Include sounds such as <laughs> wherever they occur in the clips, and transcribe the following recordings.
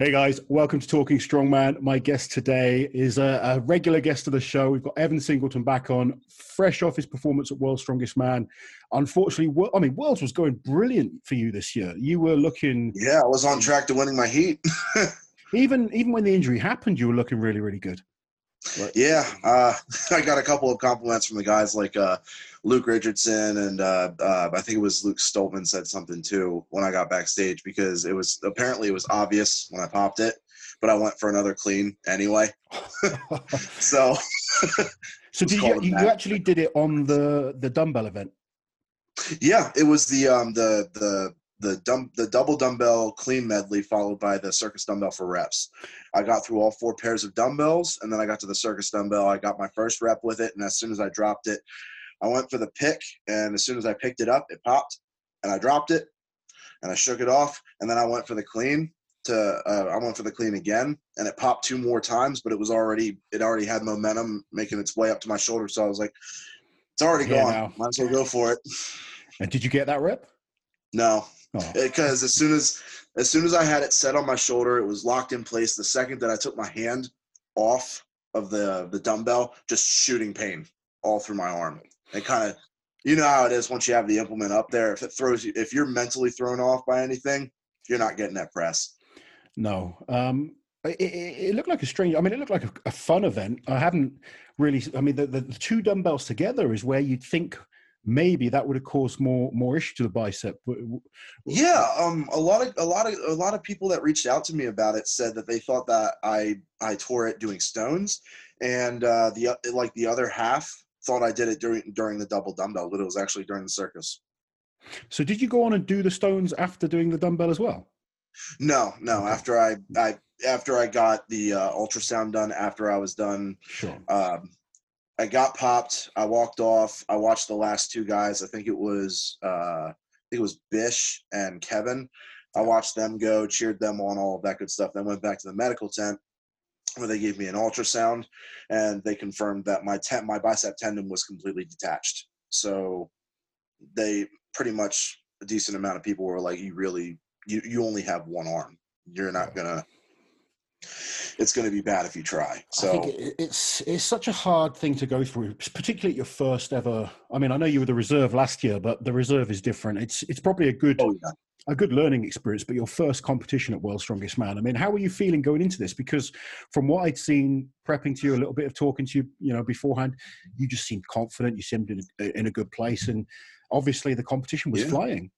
Hey guys, welcome to Talking Strongman. My guest today is a, a, regular guest of the show. We've got Evan Singleton back on, fresh off his performance at World's Strongest Man. Unfortunately, I mean, Worlds was going brilliant for you this year. You were looking. Yeah, I was on track to winning my heat. <laughs> even even when the injury happened, you were looking really, really good. Yeah, uh, <laughs> I got a couple of compliments from the guys like uh, Luke Richardson and uh, uh, I think it was Luke Stoltman said something too when I got backstage because it was apparently it was obvious when I popped it, but I went for another clean anyway. <laughs> <laughs> so, so did you, you actually did it on the the dumbbell event? Yeah, it was the um the the the dumb the double dumbbell clean medley followed by the circus dumbbell for reps. I got through all four pairs of dumbbells and then I got to the circus dumbbell. I got my first rep with it and as soon as I dropped it, I went for the pick and as soon as I picked it up, it popped and I dropped it and I shook it off and then I went for the clean to uh, I went for the clean again and it popped two more times but it was already it already had momentum making its way up to my shoulder so I was like it's already yeah, gone. Now. Might as well go for it. And did you get that rep? No, oh. <laughs> because as soon as as soon as I had it set on my shoulder, it was locked in place. The second that I took my hand off of the the dumbbell, just shooting pain all through my arm. It kind of, you know how it is once you have the implement up there. If it throws you, if you're mentally thrown off by anything, you're not getting that press. No, um, it, it, looked like a strange. I mean, it looked like a, a fun event. I haven't really. I mean, the, the, the two dumbbells together is where you'd think maybe that would have caused more more issue to the bicep. Yeah, um, a lot of a lot of a lot of people that reached out to me about it said that they thought that I I tore it doing stones, and uh, the like the other half thought I did it during during the double dumbbell, but it was actually during the circus. So did you go on and do the stones after doing the dumbbell as well? No, no. Okay. After I I after I got the uh, ultrasound done, after I was done, sure. Um, I got popped. I walked off. I watched the last two guys. I think it was uh, I think it was Bish and Kevin. I watched them go, cheered them on, all of that good stuff. Then went back to the medical tent where they gave me an ultrasound, and they confirmed that my tent, my bicep tendon was completely detached. So they pretty much a decent amount of people were like, "You really, you you only have one arm. You're not gonna." It's going to be bad if you try. So it's it's such a hard thing to go through, particularly your first ever. I mean, I know you were the reserve last year, but the reserve is different. It's it's probably a good oh, yeah. a good learning experience. But your first competition at World's Strongest Man. I mean, how were you feeling going into this? Because from what I'd seen, prepping to you a little bit of talking to you, you know, beforehand, you just seemed confident. You seemed in a, in a good place, and obviously the competition was yeah. flying.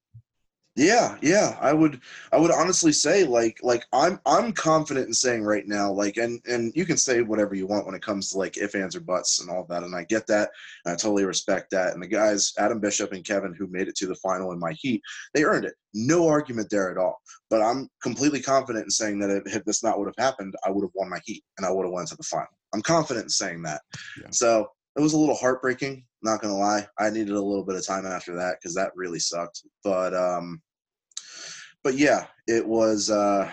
Yeah, yeah, I would I would honestly say like like I'm I'm confident in saying right now like and and you can say whatever you want when it comes to like if ands or buts and all that and I get that and I totally respect that and the guys Adam Bishop and Kevin who made it to the final in my heat they earned it no argument there at all but I'm completely confident in saying that if if this not would have happened I would have won my heat and I would have went to the final I'm confident in saying that yeah. so it was a little heartbreaking not gonna lie i needed a little bit of time after that because that really sucked but um but yeah it was uh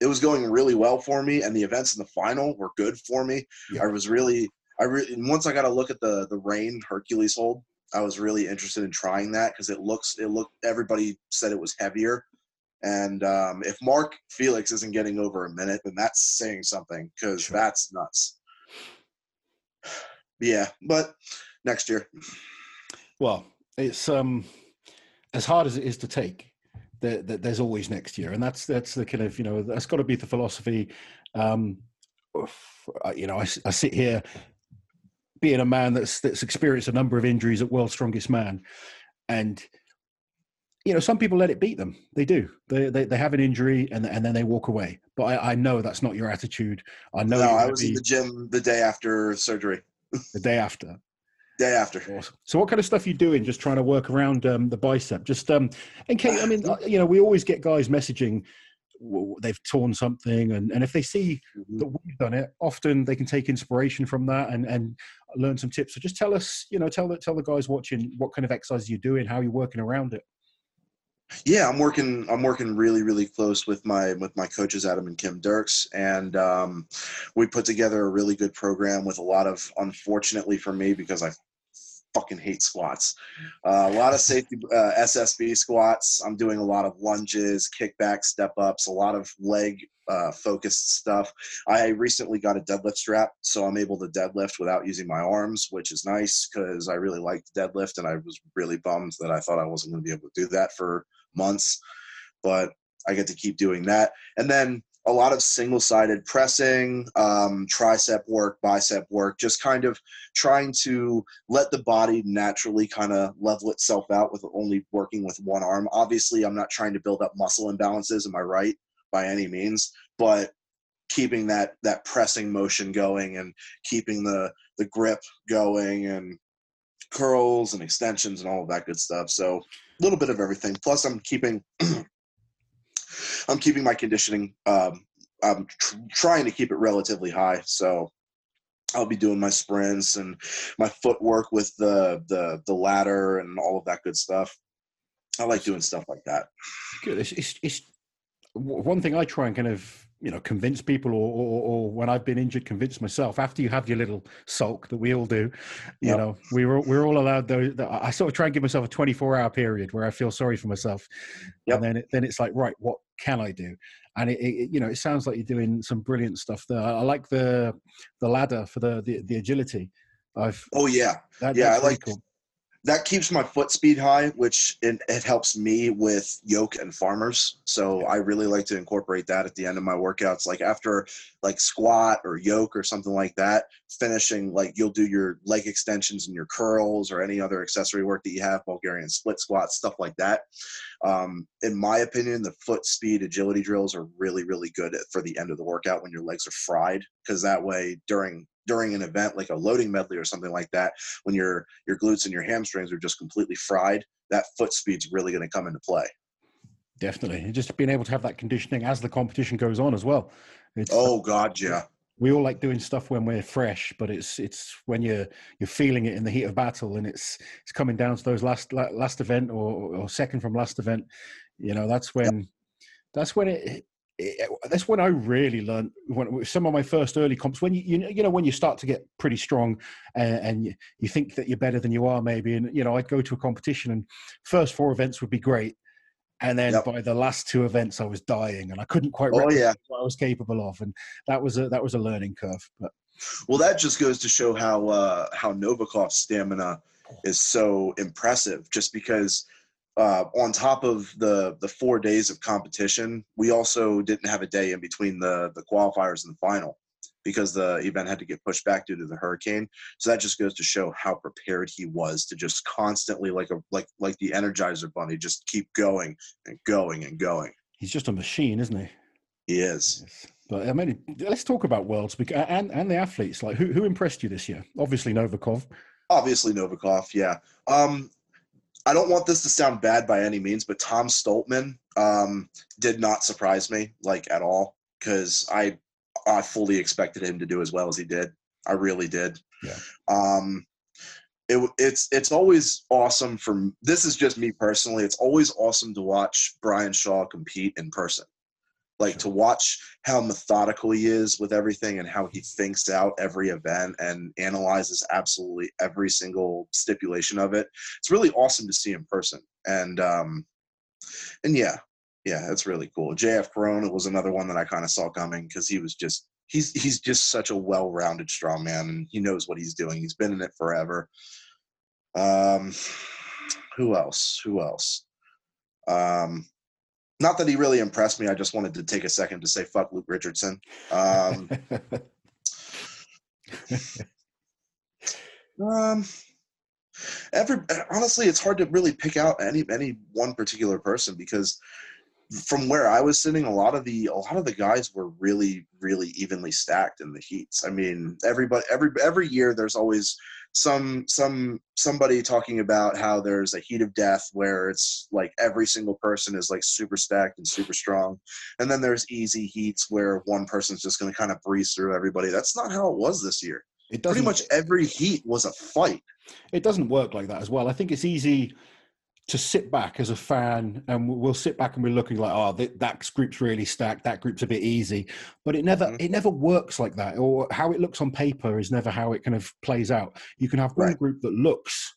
it was going really well for me and the events in the final were good for me yeah. i was really i really once i got a look at the the rain hercules hold i was really interested in trying that because it looks it looked everybody said it was heavier and um, if mark felix isn't getting over a minute then that's saying something because sure. that's nuts <sighs> yeah but next year. Well, it's um, as hard as it is to take. There, there's always next year, and that's that's the kind of you know that's got to be the philosophy. Um, you know, I, I sit here being a man that's that's experienced a number of injuries at World's Strongest Man, and you know some people let it beat them. They do. They they, they have an injury and and then they walk away. But I, I know that's not your attitude. I know. No, I was be, in the gym the day after surgery. the day after. Day after. Awesome. So, what kind of stuff are you doing? Just trying to work around um, the bicep. Just um, in case, I mean, uh, you know, we always get guys messaging they've torn something, and, and if they see mm-hmm. that we've done it, often they can take inspiration from that and and learn some tips. So, just tell us, you know, tell the tell the guys watching what kind of exercises you're doing, how you're working around it. Yeah, I'm working. I'm working really, really close with my with my coaches, Adam and Kim Dirks, and um, we put together a really good program with a lot of, unfortunately for me, because I fucking hate squats. Uh, a lot of safety uh, SSB squats. I'm doing a lot of lunges, kickbacks, step ups, a lot of leg uh, focused stuff. I recently got a deadlift strap, so I'm able to deadlift without using my arms, which is nice because I really like deadlift, and I was really bummed that I thought I wasn't going to be able to do that for months. But I get to keep doing that, and then a lot of single sided pressing, um, tricep work, bicep work, just kind of trying to let the body naturally kind of level itself out with only working with one arm. Obviously, I'm not trying to build up muscle imbalances, am I right? By any means, but keeping that that pressing motion going and keeping the the grip going and curls and extensions and all of that good stuff. So a little bit of everything. Plus, I'm keeping <clears throat> I'm keeping my conditioning. Um, I'm tr- trying to keep it relatively high, so I'll be doing my sprints and my footwork with the the the ladder and all of that good stuff. I like doing stuff like that. Good. It's, it's, it's one thing I try and kind of you know convince people or, or, or, when i've been injured convince myself after you have your little sulk that we all do you yep. know we we're, we're all allowed those i sort of try and give myself a 24 hour period where i feel sorry for myself yep. and then it, then it's like right what can i do? And it, it, you know it sounds like you're doing some brilliant stuff there. I like the the ladder for the the, the agility. I've oh yeah. That, yeah i like cool that keeps my foot speed high, which it, it, helps me with yoke and farmers. So I really like to incorporate that at the end of my workouts. Like after like squat or yoke or something like that, finishing like you'll do your leg extensions and your curls or any other accessory work that you have, Bulgarian split squats, stuff like that. Um, in my opinion, the foot speed agility drills are really, really good for the end of the workout when your legs are fried, because that way during during an event like a loading medley or something like that, when your your glutes and your hamstrings are just completely fried, that foot speed's really going to come into play. Definitely, and just being able to have that conditioning as the competition goes on as well. It's, oh God, yeah. We all like doing stuff when we're fresh, but it's it's when you're you're feeling it in the heat of battle, and it's it's coming down to those last last event or, or second from last event. You know, that's when yep. that's when it it, that's when I really learned when some of my first early comps. When you, you you know when you start to get pretty strong and, and you, you, think that you're better than you are, maybe. And you know, I'd go to a competition, and first four events would be great, and then yep. by the last two events, I was dying, and I couldn't quite oh, yeah. what I was capable of, and that was a that was a learning curve. But well, that just goes to show how uh, how Novikov's stamina is so impressive, just because uh, on top of the the four days of competition, we also didn't have a day in between the the qualifiers and the final because the event had to get pushed back due to the hurricane. So that just goes to show how prepared he was to just constantly like a like like the Energizer Bunny, just keep going and going and going. He's just a machine, isn't he? He is. But I mean, let's talk about worlds and and the athletes. Like, who who impressed you this year? Obviously, Novikov. Obviously, Novikov. Yeah. Um, I don't want this to sound bad by any means, but Tom Stoltman um, did not surprise me like at all because I I fully expected him to do as well as he did. I really did. Yeah. Um, it, it's it's always awesome for this is just me personally. It's always awesome to watch Brian Shaw compete in person like sure. to watch how methodical he is with everything and how he thinks out every event and analyzes absolutely every single stipulation of it. It's really awesome to see in person. And um and yeah yeah it's really cool. JF Caron was another one that i kind of saw coming because he was just he's he's just such a well-rounded strong man and he knows what he's doing. He's been in it forever. Um who else? Who else? Um not that he really impressed me. I just wanted to take a second to say fuck Luke Richardson. Um, <laughs> um, every honestly, it's hard to really pick out any any one particular person because from where I was sitting, a lot of the a lot of the guys were really really evenly stacked in the heats. I mean, everybody every every year there's always some some somebody talking about how there's a heat of death where it's like every single person is like super stacked and super strong and then there's easy heats where one person's just going to kind of breeze through everybody. That's not how it was this year. It pretty much every heat was a fight. It doesn't work like that as well. I think it's easy to sit back as a fan and we'll sit back and we're looking like oh that, that group's really stacked that group's a bit easy but it never mm-hmm. it never works like that or how it looks on paper is never how it kind of plays out you can have one right. group that looks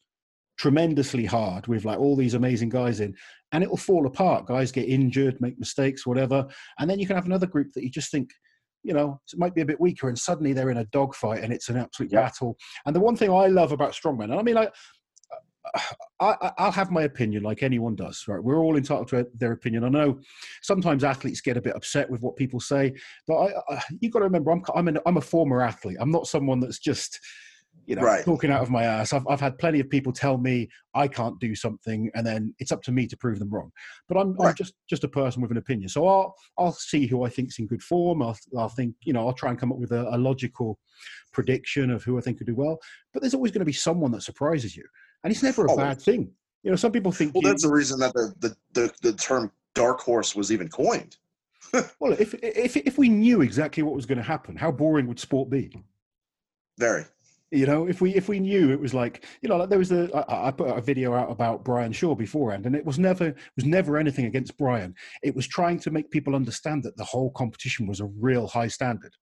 tremendously hard with like all these amazing guys in, and it will fall apart. Guys get injured, make mistakes, whatever, and then you can have another group that you just think. You know, it might be a bit weaker, and suddenly they're in a dogfight, and it's an absolute Yeah. battle. And the one thing I love about strongmen, and I mean, like, <sighs> I, I- I'll have my opinion like anyone does, right? We're all entitled to their opinion. I know sometimes athletes get a bit upset with what people say, but I, I, <sighs> you've got to remember, I'm, I'm, an, I'm a former athlete. I'm not someone that's just, you know, Right. talking out of my ass. I've, I've had plenty of people tell me I can't do something, and then it's up to me to prove them wrong. But I'm, I'm just just a person with an opinion. So I'll I'll see who I think's in good form. I'll, I'll think, you know, I'll try and come up with a, a logical prediction of who I think could do well. But there's always going to be someone that surprises you, and it's never a oh, Always. bad thing. You know, some people think Well, you- that's the reason that the, the, the, the term dark horse was even coined. <laughs> Well, if if if we knew exactly what was going to happen, how boring would sport be? Very. You know, if we if we knew it was like you know, like there was the I, I put a video out about Brian Shaw beforehand, and it was never was never anything against Brian. It was trying to make people understand that the whole competition was a real high standard.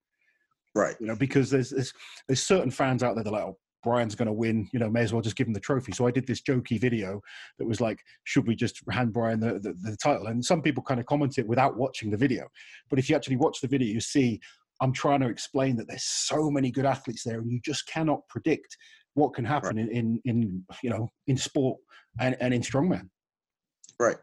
Right. You know, because there's there's, there's certain fans out there that are like, oh, Brian's going to win. You know, may as well just give him the trophy. So I did this jokey video that was like, should we just hand Brian the, the, the title? And some people kind of commented without watching the video. But if you actually watch the video, you see I'm trying to explain that there's so many good athletes there, and you just cannot predict what can happen in, in in you know in sport and, and in strongman. Right.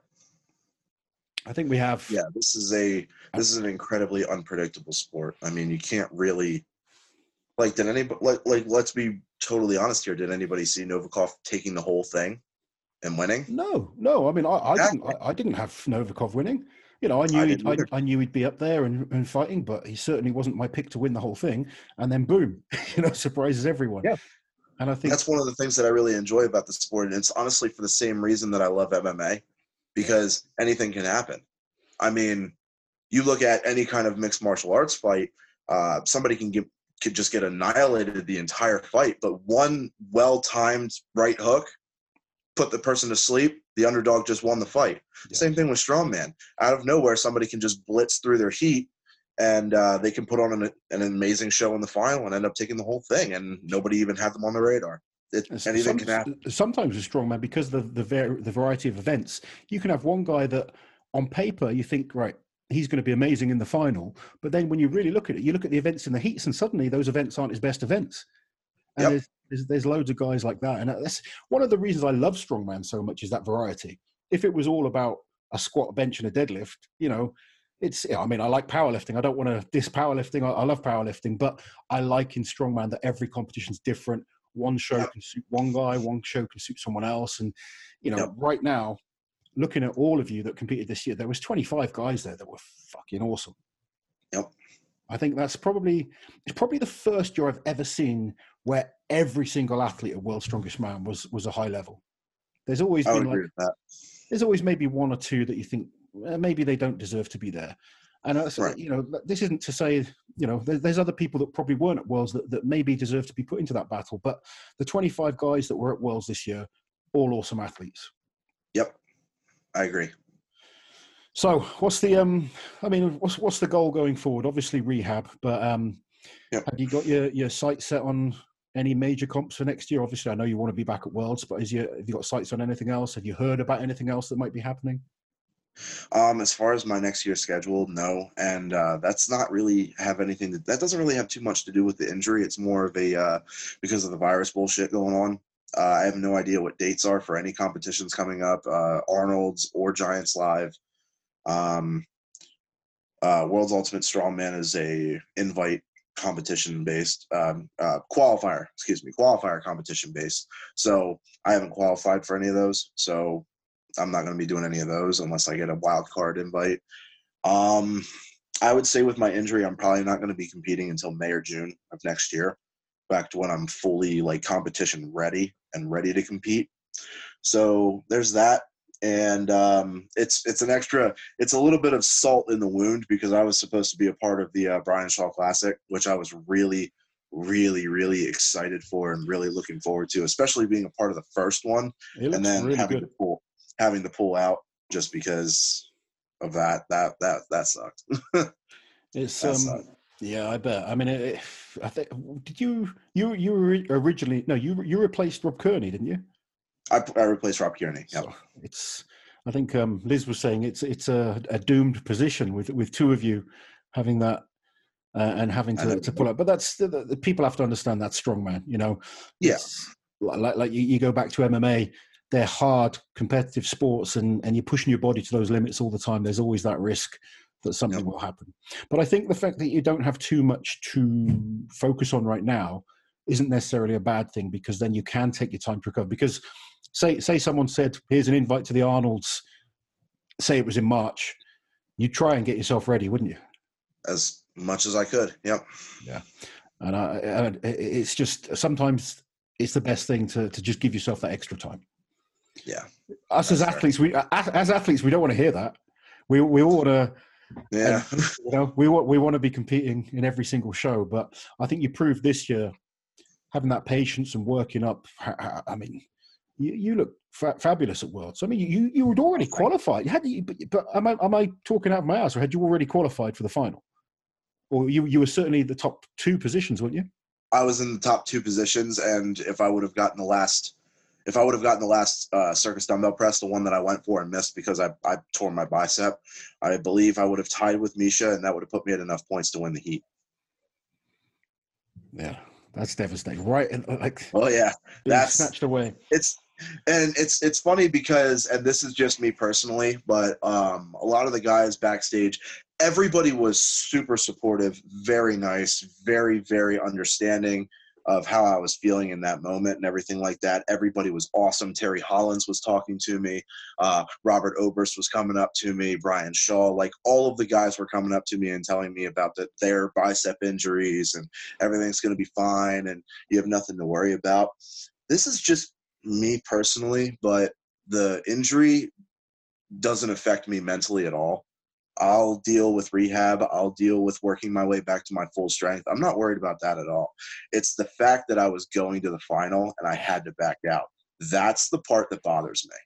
I think we have Yeah. This is a this is an incredibly unpredictable sport. I mean, you can't really like did anybody like like let's be totally honest here. Did anybody see Novikov taking the whole thing and winning? No, no. I mean, I, I didn't. I, I didn't have Novikov winning. You know, I knew I he'd, I. I knew he'd be up there and, and fighting, but he certainly wasn't my pick to win the whole thing. And then boom, <laughs> you know, surprises everyone. Yeah. And I think That's one of the things that I really enjoy about the sport, and it's honestly for the same reason that I love MMA, because anything can happen. I mean, you look at any kind of mixed martial arts fight, uh, somebody can get could just get annihilated the entire fight, but one well timed right hook put the person to sleep. The underdog just won the fight. Yeah. Same thing with strongman. Out of nowhere, somebody can just blitz through their heat, and uh, they can put on an, an amazing show in the final and end up taking the whole thing, and nobody even had them on the radar. It, anything some- can happen. sometimes with strongman because the the, var- the variety of events, you can have one guy that on paper you think right. He's going to be amazing in the final, but then when you really look at it, you look at the events in the heats, and suddenly those events aren't his best events. And Yep. there's, there's there's loads of guys like that, and that's one of the reasons I love strongman so much is that variety. If it was all about a squat, a bench, and a deadlift, you know, it's. yeah, I mean, I like powerlifting. I don't want to diss powerlifting. I, I love powerlifting, but I like in strongman that every competition's different. One show Yep. can suit one guy, one show can suit someone else, and you know, Yep. right now, looking at all of you that competed this year, there was 25 guys there that were fucking awesome. Yep. I think that's probably it's probably the first year I've ever seen where every single athlete at World's Strongest Man was was a high level. There's always I been like agree with that. there's always maybe one or two that you think eh, maybe they don't deserve to be there. And uh, so, Right. you know, this isn't to say you know there, there's other people that probably weren't at Worlds that, that maybe deserve to be put into that battle. But the 25 guys that were at Worlds this year, all awesome athletes. I agree. So what's the um? I mean, what's what's the goal going forward? Obviously rehab, but um, Yep. have you got your your sights set on any major comps for next year? Obviously, I know you want to be back at Worlds, but is you have you got sights on anything else? Have you heard about anything else that might be happening? Um, as far as my next year's schedule, no, and uh, that's not really have anything. To, that doesn't really have too much to do with the injury. It's more of a uh, because of the virus bullshit going on. Uh, I have no idea what dates are for any competitions coming up. Uh, Arnold's or Giants Live. Um, uh, World's Ultimate Strongman is a invite competition based um, uh, qualifier. Excuse me, qualifier competition based. So I haven't qualified for any of those. So I'm not going to be doing any of those unless I get a wild card invite. Um, I would say with my injury, I'm probably not going to be competing until May or June of next year, back to when I'm fully like competition ready and ready to compete. So there's that, and um, it's it's an extra, it's a little bit of salt in the wound because I was supposed to be a part of the uh, Brian Shaw Classic, which I was really, really, really excited for and really looking forward to, especially being a part of the first one and then really having good. to pull having to pull out just because of that that that that sucked. <laughs> It's That um, sucked. Yeah, I bet. I mean, it, <sighs> I think did you you you were originally no you you replaced Rob Kearney, didn't you? I, I replaced Rob Kearney. Yep. So it's. I think um, Liz was saying it's it's a, a doomed position with with two of you having that uh, and having to, to pull up. But that's the, the, people have to understand that strongman. You know, yeah. Like like you, you go back to MMA, they're hard competitive sports, and and you're pushing your body to those limits all the time. There's always that risk that something yep. will happen. But I think the fact that you don't have too much to focus on right now isn't necessarily a bad thing because then you can take your time to recover. Because say say someone said, "Here's an invite to the Arnold's," say it was in March, you'd try and get yourself ready, wouldn't you? As much as I could. Yep. Yeah, and I, I, it's just sometimes it's the best thing to to just give yourself that extra time. Yeah. Us as athletes, fair. we as athletes, we don't want to hear that. We we all want to yeah. And, <laughs> you know, we want we want to be competing in every single show, but I think you proved this year having that patience and working up. I mean, you, you look fa- fabulous at Worlds. I mean, you you were already qualified. You had, but, but am I am I talking out of my ass, or had you already qualified for the final? Or you you were certainly the top two positions, weren't you? I was in the top two positions, and if I would have gotten the last if I would have gotten the last uh, circus dumbbell press, the one that I went for and missed because I, I tore my bicep, I believe I would have tied with Misha, and that would have put me at enough points to win the heat. Yeah, that's devastating, right? And uh, like, oh yeah, that's snatched away. It's and it's it's funny because, and this is just me personally, but um, a lot of the guys backstage, everybody was super supportive, very nice, very very understanding of how I was feeling in that moment and everything like that. Everybody was awesome. Terry Hollins was talking to me. Uh, Robert Oberst was coming up to me. Brian Shaw, like all of the guys were coming up to me and telling me about the, their bicep injuries and everything's going to be fine and you have nothing to worry about. This is just me personally, but the injury doesn't affect me mentally at all. I'll deal with rehab. I'll deal with working my way back to my full strength. I'm not worried about that at all. It's the fact that I was going to the final and I had to back out. That's the part that bothers me.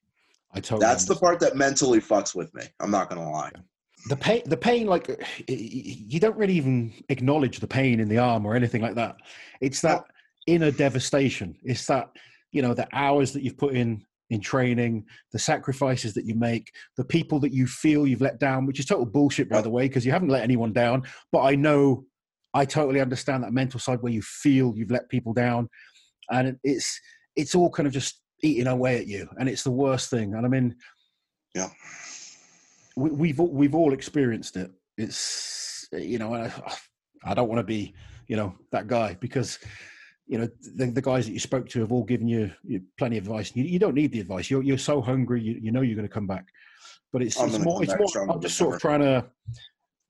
I totally. That's understand. the part that mentally fucks with me. I'm not gonna lie. The pain, the pain, like uh, you don't really even acknowledge the pain in the arm or anything like that. It's that inner devastation. It's that you know the hours that you've put in in training, the sacrifices that you make, the people that you feel you've let down, which is total bullshit, by the way, because you haven't let anyone down. But I know, I totally understand that mental side where you feel you've let people down, and it's it's all kind of just eating away at you, and it's the worst thing. And I mean, yeah, we, we've we've all experienced it. It's you know, I, I don't want to be you know that guy because you know the, the guys that you spoke to have all given you, you plenty of advice. You, you don't need the advice. You're you're so hungry. You, you know you're going to come back. But it's, it's more. It's more. I'm just sort of trying to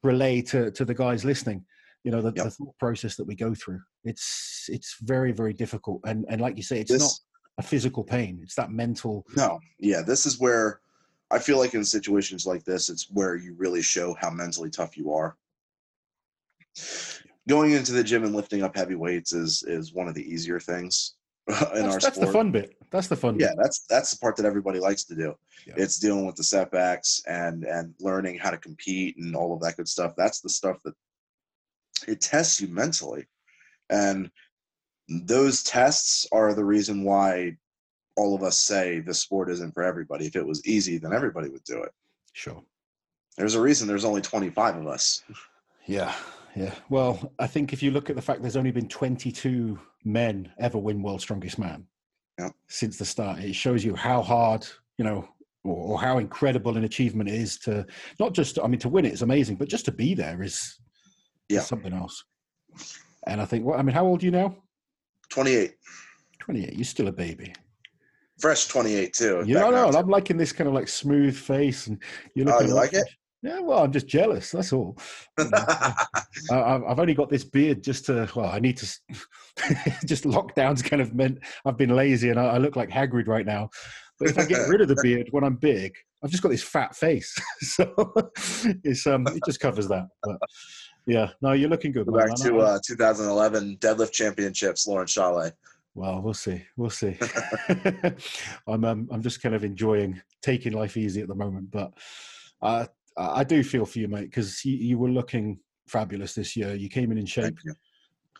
relay to to the guys listening. You know the, yep. the thought process that we go through. It's it's very very difficult. And and like you say, it's this, not a physical pain. It's that mental. No. Yeah. This is where I feel like in situations like this, it's where you really show how mentally tough you are going into the gym and lifting up heavy weights is is one of the easier things <laughs> in that's, our that's sport. That's the fun bit. That's the fun. Yeah, bit. that's that's the part that everybody likes to do. Yeah. It's dealing with the setbacks and and learning how to compete and all of that good stuff. That's the stuff that it tests you mentally, and those tests are the reason why all of us say the sport isn't for everybody. If it was easy, then everybody would do it. Sure. There's a reason there's only 25 of us. Yeah, yeah. Well, I think if you look at the fact there's only been 22 men ever win World's Strongest Man yeah. since the start, it shows you how hard, you know, or, or, how incredible an achievement it is to not just, I mean, to win it is amazing, but just to be there is, yeah. is something else. And I think, well, I mean, how old are you now? 28. 28. You're still a baby. Fresh 28 too. You know, no, I'm liking this kind of like smooth face, and you look. Oh, you like it? Yeah, well, I'm just jealous. That's all. <laughs> I've only got this beard just to. Well, I need to. <laughs> just lockdowns kind of meant I've been lazy and I, look like Hagrid right now. But if I get rid of the <laughs> beard when I'm big, I've just got this fat face, so it's um it just covers that. But yeah, no, you're looking good. Go back to uh, 2011 deadlift championships, Laurence Shahlaei. Well, we'll see. We'll see. I'm um, I'm just kind of enjoying taking life easy at the moment, but uh, I do feel for you, mate, because you, you, were looking fabulous this year. You came in in shape.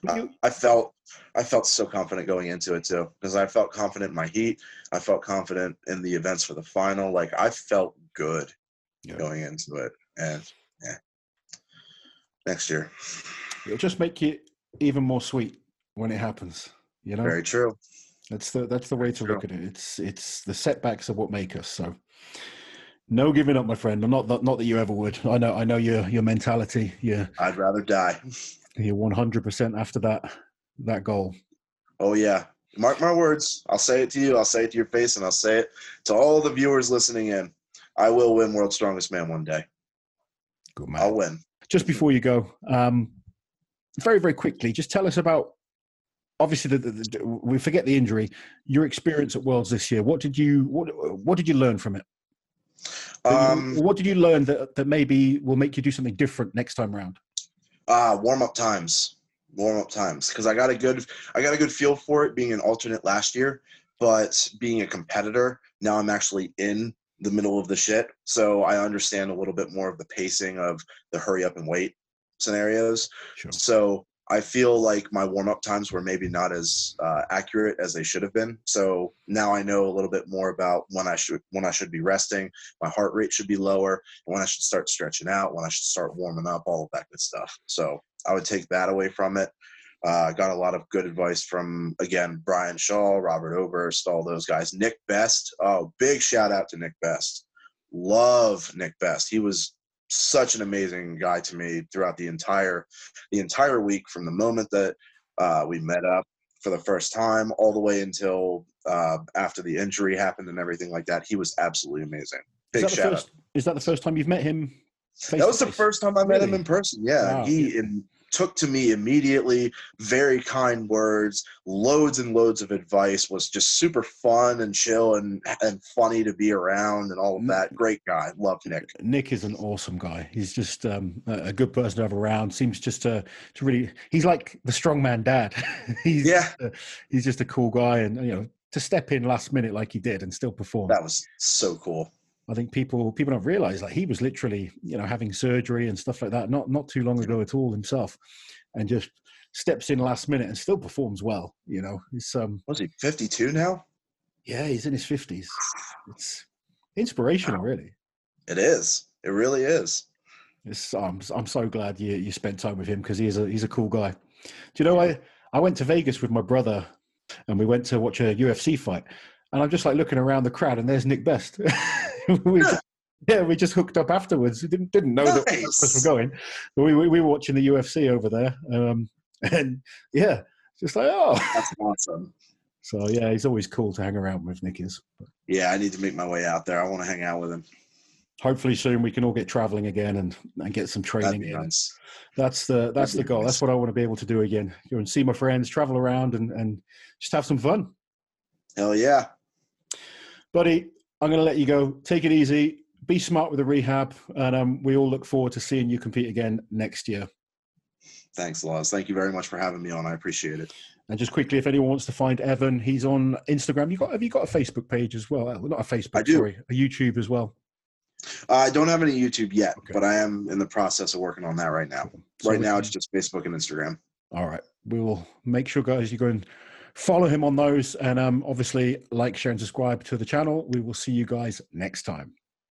I, I felt I felt so confident going into it too because I felt confident in my heat. I felt confident in the events for the final. Like I felt good Yeah. going into it, and yeah, next year, It'll just make it even more sweet when it happens. You know, very true. that's the that's the way to look at it. It's it's the setbacks are what make us. So, no giving up, my friend. Not that not that you ever would. I know I know your your mentality. You're I'd rather die. you're one hundred percent after that that goal. Oh yeah, mark my words. I'll say it to you. I'll say it to your face, and I'll say it to all the viewers listening in. I will win World's Strongest Man one day. Good man. I'll win. just before you go, um, very very quickly, just tell us about. Obviously, the, the, the, we forget the injury. Your experience at Worlds this year. What did you what what did you learn from it? Um, what did you learn that that maybe will make you do something different next time round? uh, warm up times. Warm up times because I got a good I got a good feel for it being an alternate last year, but being a competitor now I'm actually in the middle of the shit, so I understand a little bit more of the pacing of the hurry up and wait scenarios. Sure. So I feel like my warm up times were maybe not as uh, accurate as they should have been. So now I know a little bit more about when I should when I should be resting. My heart rate should be lower. When I should start stretching out. When I should start warming up. All of that good stuff. So I would take that away from it. Uh, got a lot of good advice from again Brian Shaw, Robert Oberst, all those guys. Nick Best. Oh, big shout out to Nick Best. Love Nick Best. He was such an amazing guy to me throughout the entire the entire week from the moment that uh, we met up for the first time all the way until uh, after the injury happened and everything like that. He was absolutely amazing. Is Big the shout first? Is that the first time you've met him? out. That was the first time I met him in person. Yeah, Wow. he in, took to me immediately. Very kind words, loads and loads of advice. Was just super fun and chill and and funny to be around and all of that. Great guy. Love Nick. Nick is an awesome guy. He's just um, a good person to have around. Seems just to to really. He's like the strongman dad. <laughs> he's Yeah, uh, he's just a cool guy, and you know to step in last minute like he did and still perform. that was so cool. I think people people don't realize like he was literally you know having surgery and stuff like that not not too long ago at all himself, and just steps in last minute and still performs well. You know, it's um Was he 52 now? yeah he's in his fifties. It's inspirational, really. It is. It really is. It's, I'm I'm so glad you you spent time with him because he's a he's a cool guy. Do you know I I went to Vegas with my brother, and we went to watch a UFC fight, and I'm just like looking around the crowd, and there's Nick Best. <laughs> <laughs> we yeah, we just hooked up afterwards. We didn't didn't know that we Nice. were going. But we, we we were watching the UFC over there, um, <laughs> and yeah, just like oh. That's awesome. So yeah, he's always cool to hang around with. Nick is. Yeah, I need to make my way out there. I want to hang out with him. Hopefully soon we can all get traveling again and, and get some training in. nice. That's the that's the goal. nice. That's what I want to be able to do again. Go and see my friends, travel around, and and just have some fun, Hell yeah. buddy. I'm going to let you go. Take it easy. Be smart with the rehab, and um, we all look forward to seeing you compete again next year. Thanks, Laws. Thank you very much for having me on. I appreciate it. And just quickly, if anyone wants to find Evan, he's on Instagram. You got have you got a Facebook page as well? Uh, Not a Facebook, I do. sorry, a YouTube as well. Uh, I don't have any YouTube yet, Okay. but I am in the process of working on that right now. So right now, can- it's just Facebook and Instagram. All right. We will make sure, guys, you go and follow him on those. And um, obviously, like, share, and subscribe to the channel. We will see you guys next time.